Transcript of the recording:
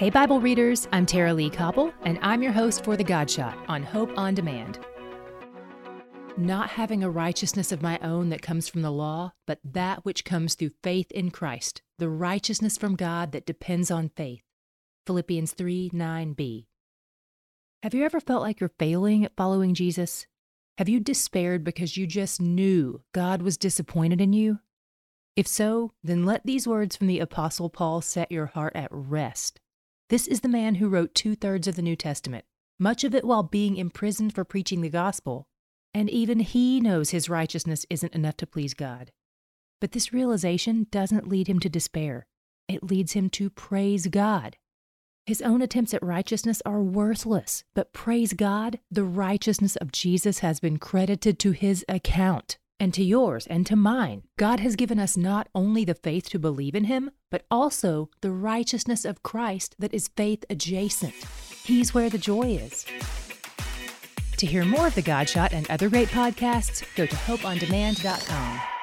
Hey, Bible readers, I'm Tara-Leigh Cobble, and I'm your host for The God Shot on Hope on Demand. Not having a righteousness of my own that comes from the law, but that which comes through faith in Christ, the righteousness from God that depends on faith. Philippians 3 9b. Have you ever felt like you're failing at following Jesus? Have you despaired because you just knew God was disappointed in you? If so, then let these words from the Apostle Paul set your heart at rest. This is the man who wrote two thirds of the New Testament, much of it while being imprisoned for preaching the gospel. And even he knows his righteousness isn't enough to please God. But this realization doesn't lead him to despair, it leads him to praise God. His own attempts at righteousness are worthless, but praise God, the righteousness of Jesus has been credited to his account and to yours and to mine. God has given us not only the faith to believe in him, but also the righteousness of Christ that is faith adjacent. He's where the joy is. To hear more of The God Shot and other great podcasts, go to hopeondemand.com.